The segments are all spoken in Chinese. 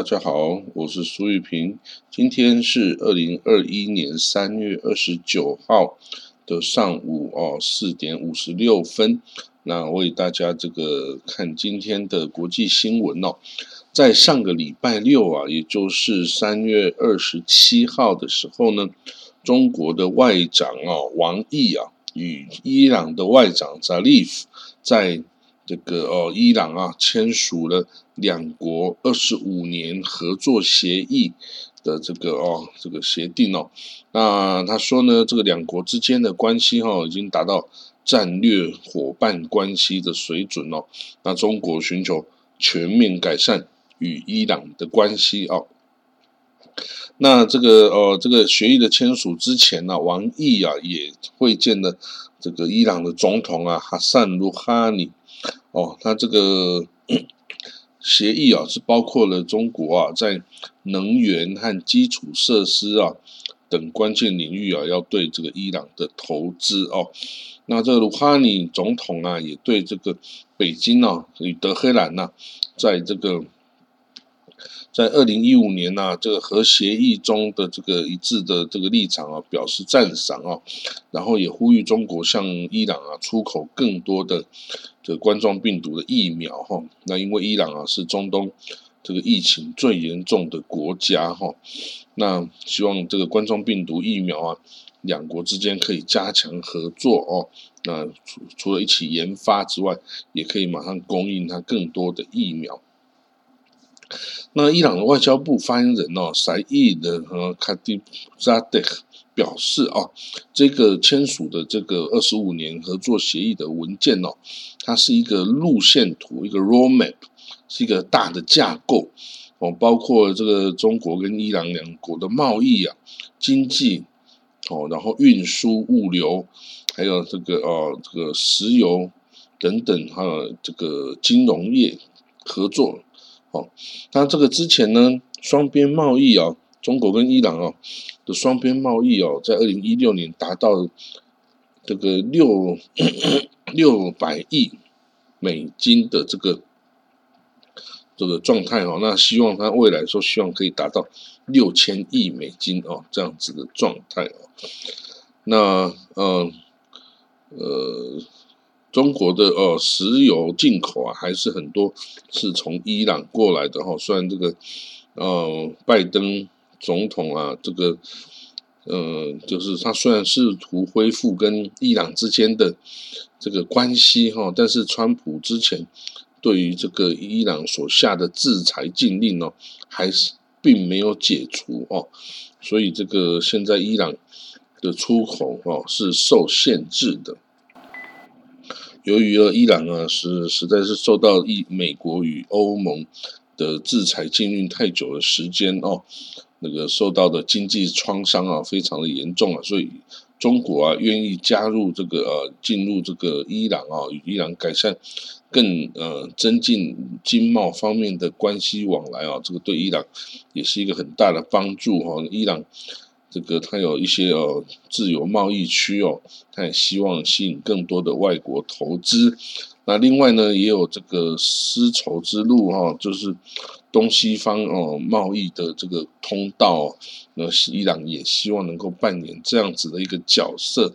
大家好，我是苏玉平。今天是二零二一年三月二十九号的上午哦，四点五十六分。那为大家这个看今天的国际新闻哦。在上个礼拜六啊，也就是三月二十七号的时候呢，中国的外长啊王毅啊与伊朗的外长扎利夫在。这个哦，伊朗啊签署了两国二十五年合作协议的这个哦这个协定哦，那他说呢，这个两国之间的关系哈已经达到战略伙伴关系的水准哦，那中国寻求全面改善与伊朗的关系哦，那这个呃这个协议的签署之前呢，王毅啊也会见了这个伊朗的总统啊哈桑鲁哈尼。哦，他这个 协议啊，是包括了中国啊，在能源和基础设施啊等关键领域啊，要对这个伊朗的投资哦。那这个鲁哈尼总统啊，也对这个北京啊与德黑兰呐，在这个。在二零一五年呢，这个核协议中的这个一致的这个立场啊，表示赞赏啊，然后也呼吁中国向伊朗啊出口更多的这个冠状病毒的疫苗哈。那因为伊朗啊是中东这个疫情最严重的国家哈，那希望这个冠状病毒疫苗啊，两国之间可以加强合作哦。那除除了一起研发之外，也可以马上供应它更多的疫苗。那伊朗的外交部发言人哦，塞伊的和卡迪扎德表示哦，这个签署的这个二十五年合作协议的文件哦，它是一个路线图，一个 roadmap，是一个大的架构哦，包括这个中国跟伊朗两国的贸易啊、经济哦，然后运输、物流，还有这个哦，这个石油等等，还有这个金融业合作。哦，那这个之前呢，双边贸易啊，中国跟伊朗啊的双边贸易哦，在二零一六年达到这个六 六百亿美金的这个这个状态哦，那希望它未来说希望可以达到六千亿美金哦这样子的状态哦，那呃呃。中国的呃石油进口啊，还是很多是从伊朗过来的哈。虽然这个呃拜登总统啊，这个呃就是他虽然试图恢复跟伊朗之间的这个关系哈，但是川普之前对于这个伊朗所下的制裁禁令哦，还是并没有解除哦。所以这个现在伊朗的出口哦是受限制的。由于，伊朗啊是实在是受到一美国与欧盟的制裁禁运太久的时间哦，那个受到的经济创伤啊非常的严重啊，所以中国啊愿意加入这个呃进入这个伊朗啊与伊朗改善更呃增进经贸方面的关系往来啊，这个对伊朗也是一个很大的帮助哈，伊朗。这个它有一些呃自由贸易区哦，它也希望吸引更多的外国投资。那另外呢，也有这个丝绸之路哈，就是东西方哦贸易的这个通道。那伊朗也希望能够扮演这样子的一个角色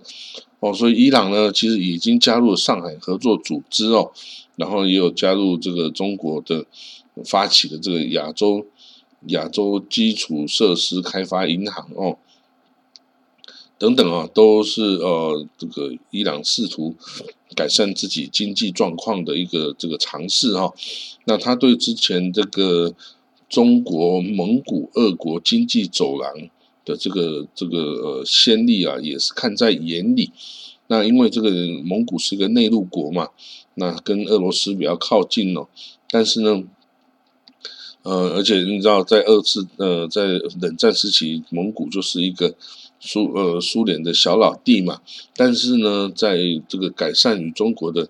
哦。所以伊朗呢，其实已经加入上海合作组织哦，然后也有加入这个中国的发起的这个亚洲亚洲基础设施开发银行哦。等等啊，都是呃，这个伊朗试图改善自己经济状况的一个这个尝试哈。那他对之前这个中国、蒙古、俄国经济走廊的这个这个呃先例啊，也是看在眼里。那因为这个蒙古是一个内陆国嘛，那跟俄罗斯比较靠近哦。但是呢，呃，而且你知道，在二次呃在冷战时期，蒙古就是一个。苏呃苏联的小老弟嘛，但是呢，在这个改善与中国的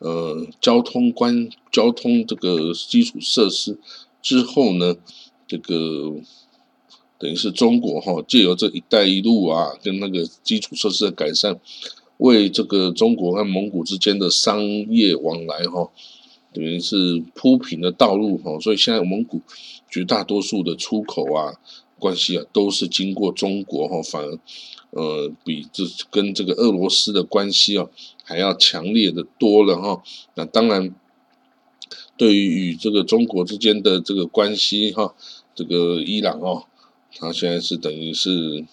呃交通关交通这个基础设施之后呢，这个等于是中国哈借由这一带一路啊，跟那个基础设施的改善，为这个中国和蒙古之间的商业往来哈等于是铺平的道路哈，所以现在蒙古绝大多数的出口啊关系啊都是经过中国哈，反而呃比这跟这个俄罗斯的关系啊还要强烈的多了哈。那当然，对于与这个中国之间的这个关系哈，这个伊朗哦，他现在是等于是。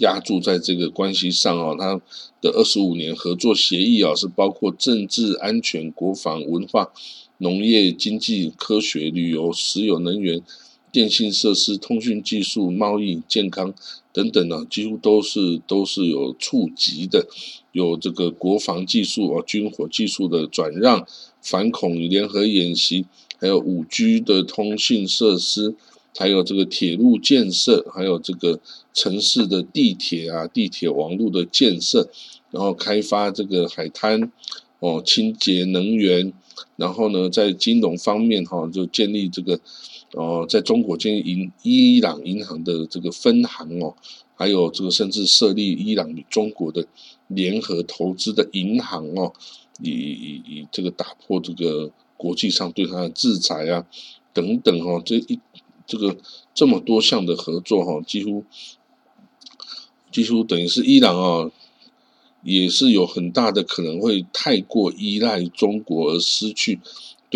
压注在这个关系上哦，它的二十五年合作协议啊，是包括政治、安全、国防、文化、农业、经济、科学、旅游、石油能源、电信设施、通讯技术、贸易、健康等等呢，几乎都是都是有触及的，有这个国防技术啊、军火技术的转让、反恐联合演习，还有五 G 的通讯设施。还有这个铁路建设，还有这个城市的地铁啊，地铁网络的建设，然后开发这个海滩，哦，清洁能源，然后呢，在金融方面哈，就建立这个，哦，在中国建立银伊朗银行的这个分行哦，还有这个甚至设立伊朗与中国的联合投资的银行哦，以以以这个打破这个国际上对它的制裁啊，等等哦，这一。这个这么多项的合作哈，几乎几乎等于是伊朗啊，也是有很大的可能会太过依赖中国而失去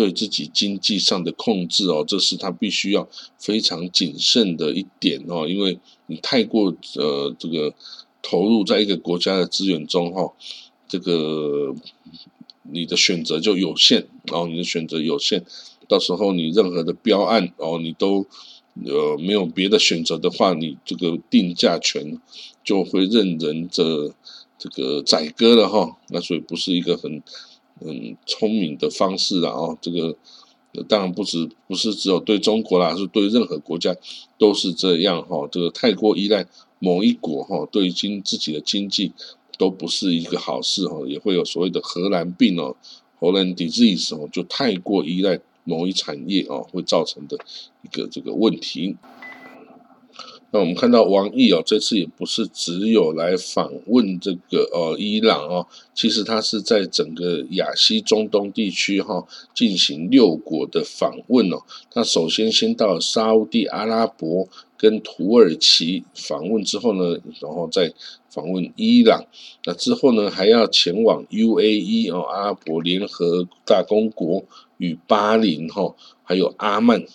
对自己经济上的控制哦，这是他必须要非常谨慎的一点哦，因为你太过呃这个投入在一个国家的资源中哈，这个你的选择就有限哦，你的选择有限。到时候你任何的标案哦，你都呃没有别的选择的话，你这个定价权就会任人这这个宰割了哈。那所以不是一个很嗯聪明的方式啊。哦，这个当然不止不是只有对中国啦，是对任何国家都是这样哈。这个太过依赖某一国哈，对经自己的经济都不是一个好事哈，也会有所谓的荷兰病哦，荷兰 disease 哦，就太过依赖。某一产业哦，会造成的一个这个问题。那我们看到王毅哦，这次也不是只有来访问这个呃伊朗哦，其实他是在整个亚西中东地区哈进行六国的访问哦。他首先先到沙地阿拉伯跟土耳其访问之后呢，然后再访问伊朗。那之后呢，还要前往 UAE 哦，阿拉伯联合大公国。与巴林哈，还有阿曼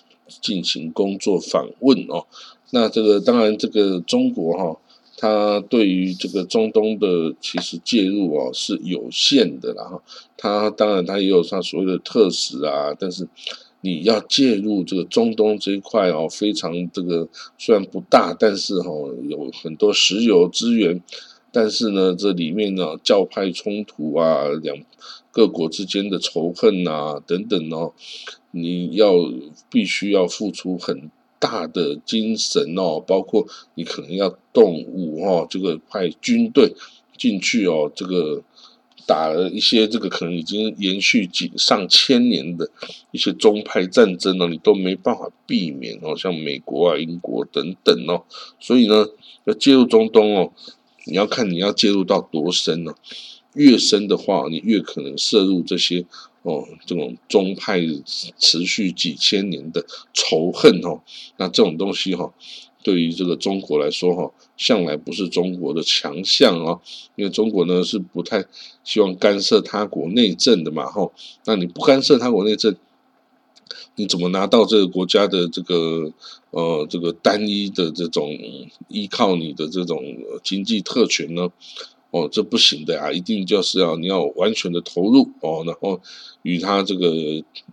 进行工作访问哦。那这个当然，这个中国哈，它对于这个中东的其实介入哦是有限的，啦哈它当然它也有它所谓的特使啊，但是你要介入这个中东这一块哦，非常这个虽然不大，但是哈有很多石油资源，但是呢这里面呢教派冲突啊两。各国之间的仇恨啊，等等哦，你要必须要付出很大的精神哦，包括你可能要动武哦，这个派军队进去哦，这个打了一些这个可能已经延续几上千年的一些宗派战争呢，你都没办法避免哦，像美国啊、英国等等哦，所以呢，要介入中东哦，你要看你要介入到多深呢？越深的话，你越可能涉入这些哦，这种宗派持续几千年的仇恨哦。那这种东西哈，对于这个中国来说哈，向来不是中国的强项啊。因为中国呢是不太希望干涉他国内政的嘛哈。那你不干涉他国内政，你怎么拿到这个国家的这个呃这个单一的这种依靠你的这种经济特权呢？哦，这不行的呀，一定就是要你要完全的投入哦，然后与他这个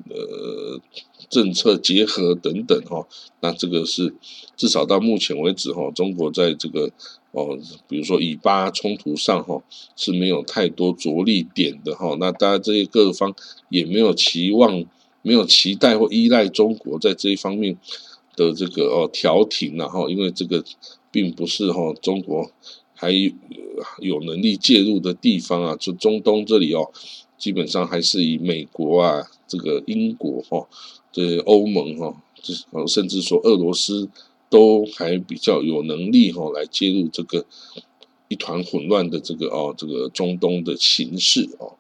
呃政策结合等等哈，那这个是至少到目前为止哈，中国在这个哦，比如说以巴冲突上哈是没有太多着力点的哈，那大家这些各方也没有期望、没有期待或依赖中国在这一方面的这个哦调停了哈，因为这个并不是哈中国。还有能力介入的地方啊，就中东这里哦，基本上还是以美国啊、这个英国哈、这欧盟哈，这甚至说俄罗斯都还比较有能力哈来介入这个一团混乱的这个哦这个中东的形势哦。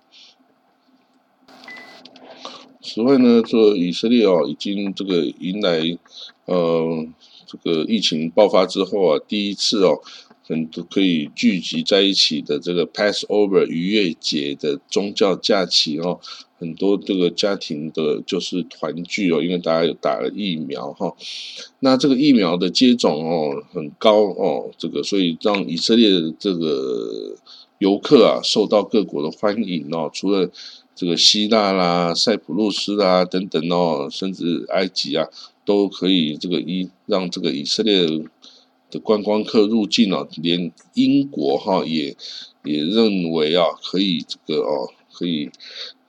此外呢，这以色列哦，已经这个迎来呃这个疫情爆发之后啊，第一次哦。很多可以聚集在一起的这个 Passover 逾越节的宗教假期哦，很多这个家庭的就是团聚哦，因为大家有打了疫苗哈，那这个疫苗的接种哦很高哦，这个所以让以色列的这个游客啊受到各国的欢迎哦，除了这个希腊啦、塞浦路斯啦等等哦，甚至埃及啊都可以这个以让这个以色列。的观光客入境啊，连英国哈也也认为啊，可以这个哦，可以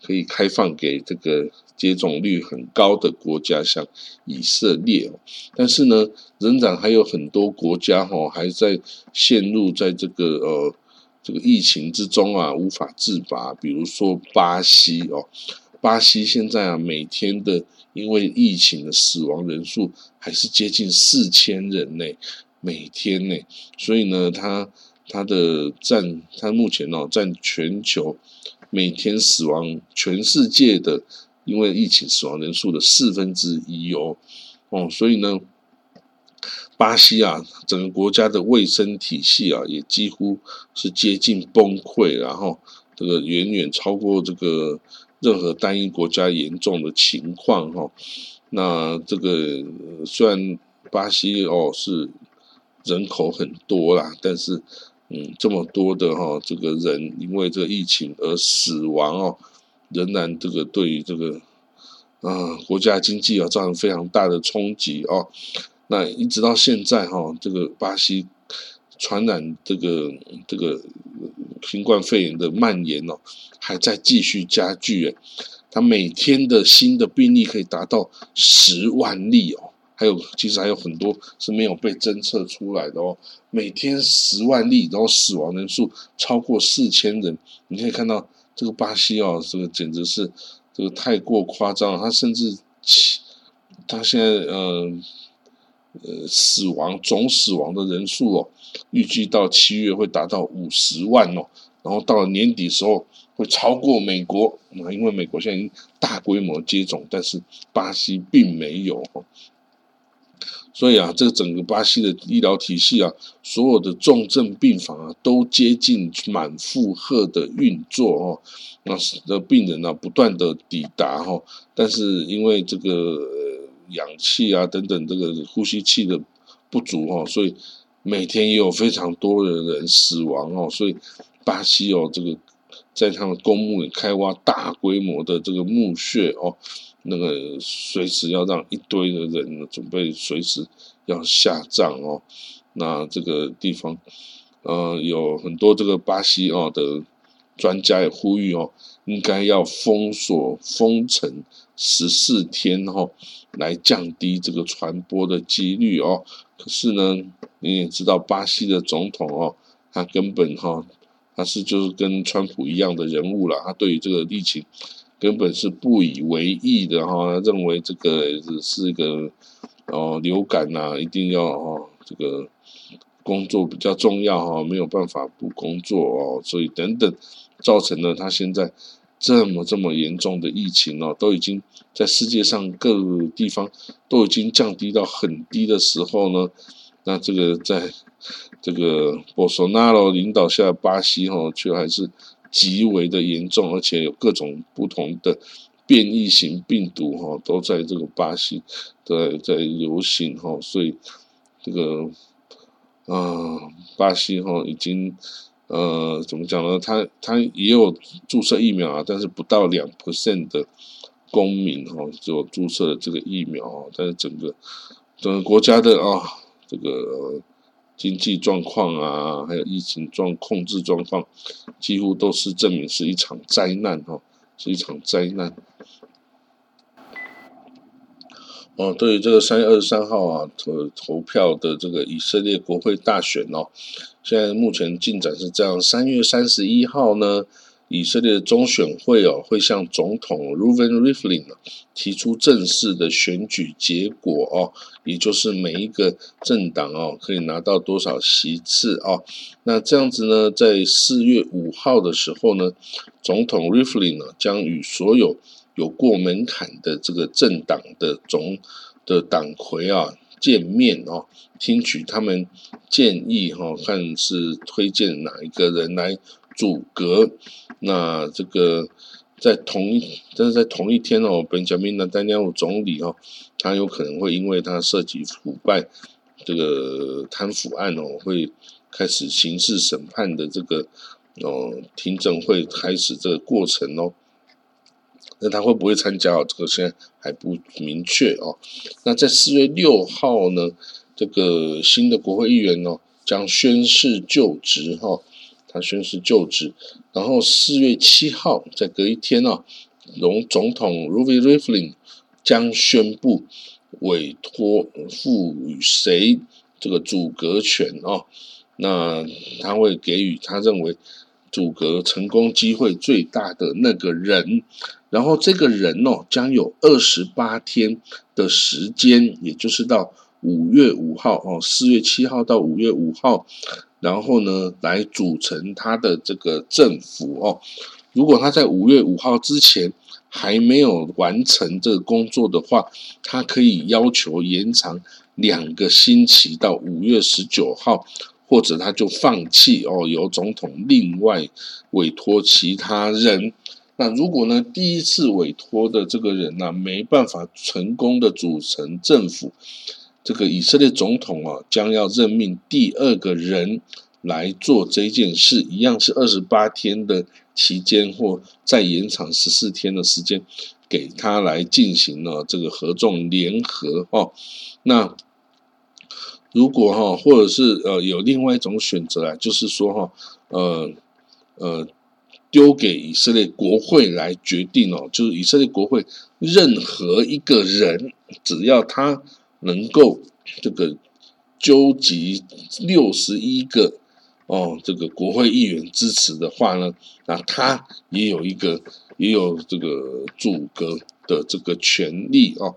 可以开放给这个接种率很高的国家，像以色列哦。但是呢，仍然还有很多国家哈，还在陷入在这个呃这个疫情之中啊，无法自拔。比如说巴西哦，巴西现在啊，每天的因为疫情的死亡人数还是接近四千人呢。每天呢，所以呢，它它的占它目前哦占全球每天死亡全世界的因为疫情死亡人数的四分之一哦哦，所以呢，巴西啊整个国家的卫生体系啊也几乎是接近崩溃，然后这个远远超过这个任何单一国家严重的情况哈。那这个虽然巴西哦是。人口很多啦，但是，嗯，这么多的哈，这个人因为这个疫情而死亡哦，仍然这个对于这个啊国家经济啊造成非常大的冲击哦。那一直到现在哈，这个巴西传染这个这个新冠肺炎的蔓延哦，还在继续加剧诶，它每天的新的病例可以达到十万例哦。还有，其实还有很多是没有被侦测出来的哦。每天十万例，然后死亡人数超过四千人。你可以看到这个巴西哦，这个简直是这个太过夸张了。他甚至七，他现在呃呃死亡总死亡的人数哦，预计到七月会达到五十万哦。然后到了年底时候会超过美国那，因为美国现在已经大规模接种，但是巴西并没有。所以啊，这个整个巴西的医疗体系啊，所有的重症病房啊，都接近满负荷的运作哦。那的病人呢，不断的抵达哈，但是因为这个氧气啊等等这个呼吸器的不足哈，所以每天也有非常多的人死亡哦。所以巴西哦，这个在他们公墓里开挖大规模的这个墓穴哦。那个随时要让一堆的人准备随时要下葬哦，那这个地方，呃，有很多这个巴西哦的专家也呼吁哦，应该要封锁封城十四天哦，来降低这个传播的几率哦。可是呢，你也知道巴西的总统哦，他根本哈，他是就是跟川普一样的人物了，他对于这个疫情。根本是不以为意的哈，认为这个是一个哦流感呐，一定要哦这个工作比较重要哈，没有办法不工作哦，所以等等造成了他现在这么这么严重的疫情哦，都已经在世界上各个地方都已经降低到很低的时候呢，那这个在这个博索纳罗领导下巴西哈，却还是。极为的严重，而且有各种不同的变异型病毒哈，都在这个巴西在在流行哈，所以这个啊，巴西哈已经呃怎么讲呢？他他也有注射疫苗啊，但是不到两 percent 的公民哈就注射了这个疫苗，但是整个整个国家的啊这个。经济状况啊，还有疫情状控制状况，几乎都是证明是一场灾难哦，是一场灾难。哦，对于这个三月二十三号啊投投票的这个以色列国会大选哦，现在目前进展是这样，三月三十一号呢。以色列的中选会哦，会向总统 Reuven Rivlin 提出正式的选举结果哦，也就是每一个政党哦可以拿到多少席次哦。那这样子呢，在四月五号的时候呢，总统 Rivlin 呢将与所有有过门槛的这个政党的总的党魁啊见面哦，听取他们建议哈，看是推荐哪一个人来阻隔。那这个在同一，但是在同一天哦，本杰明·纳丹尼尔总理哦，他有可能会因为他涉及腐败这个贪腐案哦，会开始刑事审判的这个哦，听证会开始这个过程哦。那他会不会参加哦？这个现在还不明确哦。那在四月六号呢，这个新的国会议员哦将宣誓就职哈，他宣誓就职。然后四月七号，在隔一天哦，总总统 Ruby Riflin 将宣布委托赋予谁这个阻隔权哦。那他会给予他认为阻隔成功机会最大的那个人。然后这个人哦，将有二十八天的时间，也就是到五月五号哦，四月七号到五月五号，然后呢，来组成他的这个政府哦。如果他在五月五号之前还没有完成这个工作的话，他可以要求延长两个星期到五月十九号，或者他就放弃哦，由总统另外委托其他人。那如果呢？第一次委托的这个人呢，没办法成功的组成政府，这个以色列总统啊，将要任命第二个人来做这件事，一样是二十八天的期间，或再延长十四天的时间，给他来进行了这个合纵联合哦。那如果哈，或者是呃，有另外一种选择啊，就是说哈，呃呃。丢给以色列国会来决定哦，就是以色列国会任何一个人，只要他能够这个纠集六十一个哦，这个国会议员支持的话呢，那他也有一个也有这个阻隔的这个权利哦。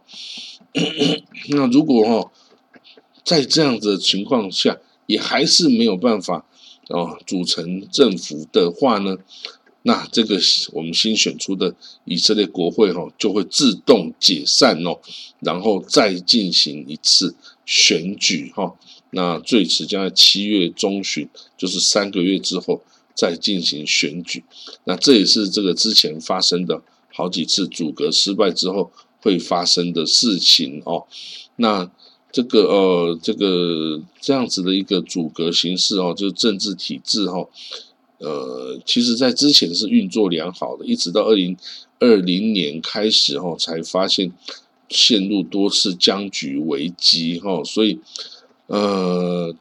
那如果哦在这样子的情况下，也还是没有办法哦组成政府的话呢？那这个我们新选出的以色列国会哈就会自动解散哦，然后再进行一次选举哈。那最迟将在七月中旬，就是三个月之后再进行选举。那这也是这个之前发生的好几次阻隔失败之后会发生的事情哦。那这个呃这个这样子的一个阻隔形式哦，就是政治体制哈。呃，其实，在之前是运作良好的，一直到二零二零年开始哈，才发现陷入多次僵局危机哈，所以呃，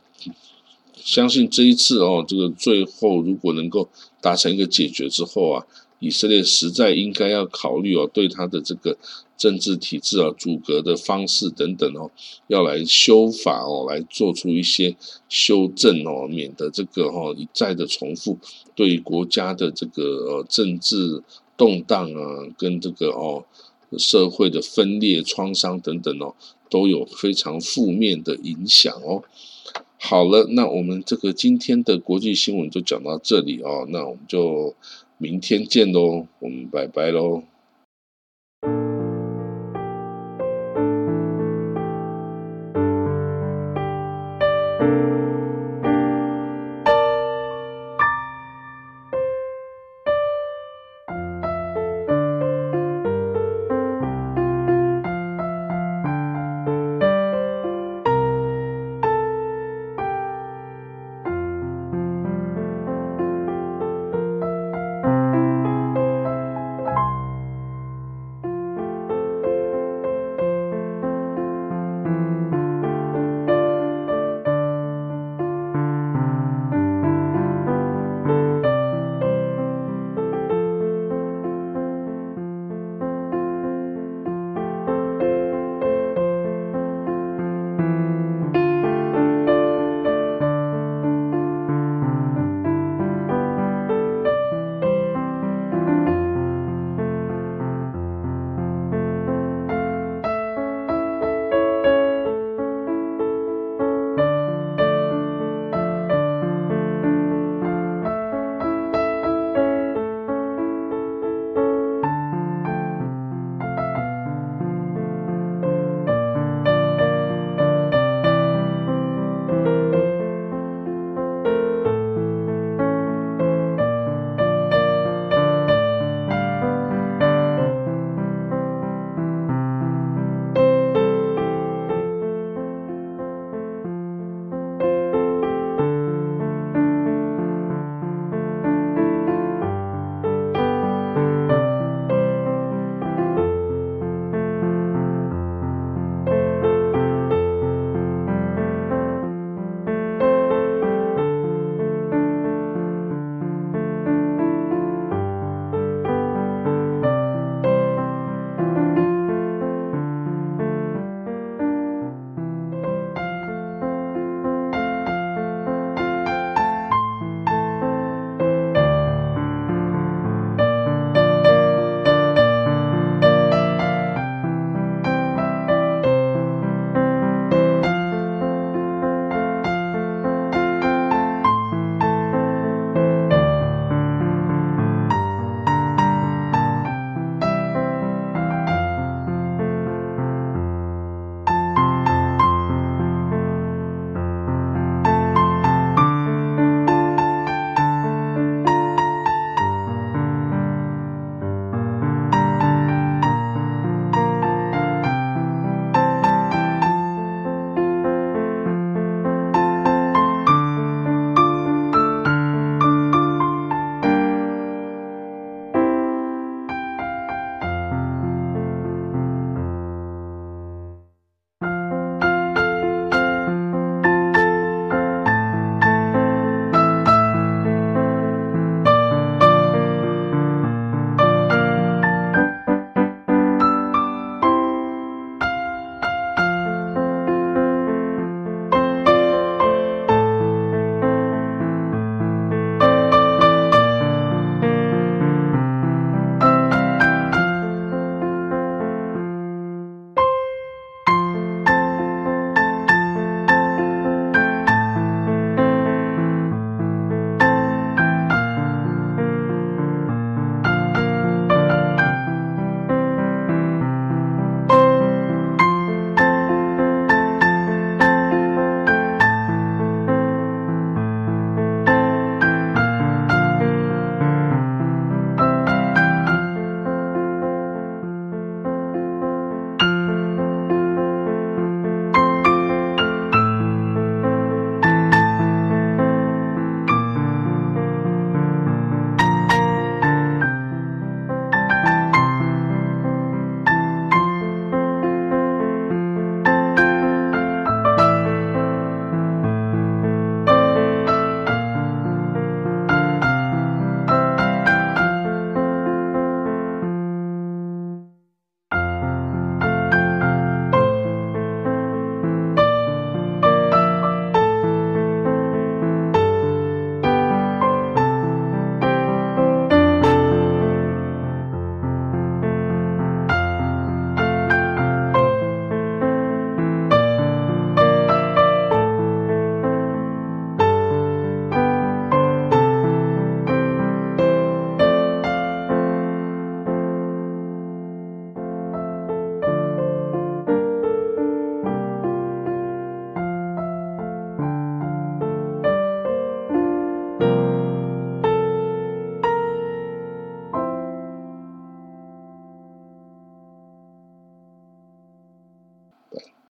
相信这一次哦，这个最后如果能够达成一个解决之后啊。以色列实在应该要考虑哦，对他的这个政治体制啊、阻隔的方式等等哦，要来修法哦，来做出一些修正哦，免得这个哈一再的重复，对国家的这个呃政治动荡啊，跟这个哦社会的分裂创伤等等哦，都有非常负面的影响哦。好了，那我们这个今天的国际新闻就讲到这里哦，那我们就。明天见喽，我们拜拜喽。